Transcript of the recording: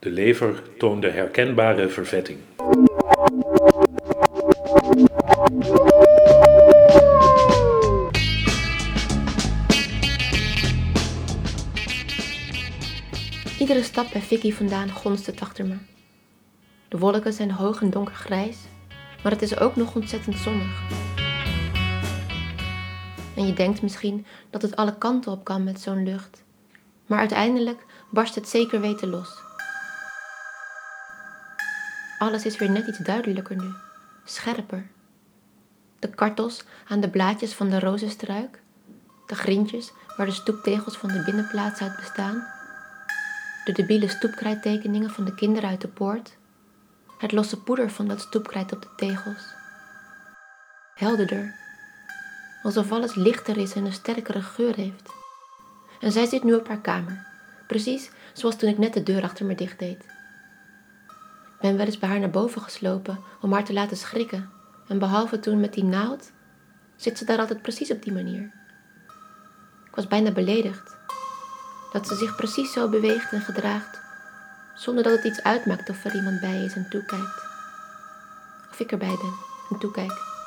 De lever toonde herkenbare vervetting. Iedere stap bij Vicky vandaan gonst het achter me. De wolken zijn hoog en donkergrijs, maar het is ook nog ontzettend zonnig. En je denkt misschien dat het alle kanten op kan met zo'n lucht, maar uiteindelijk barst het zeker weten los. Alles is weer net iets duidelijker nu, scherper. De kartels aan de blaadjes van de rozenstruik, de grintjes waar de stoeptegels van de binnenplaats uit bestaan, de debiele stoepkrijttekeningen van de kinderen uit de poort, het losse poeder van dat stoepkrijt op de tegels. Helderder, alsof alles lichter is en een sterkere geur heeft. En zij zit nu op haar kamer, precies zoals toen ik net de deur achter me dicht deed. Ben wel eens bij haar naar boven geslopen om haar te laten schrikken, en behalve toen met die naald, zit ze daar altijd precies op die manier. Ik was bijna beledigd dat ze zich precies zo beweegt en gedraagt, zonder dat het iets uitmaakt of er iemand bij is en toekijkt. Of ik erbij ben en toekijk.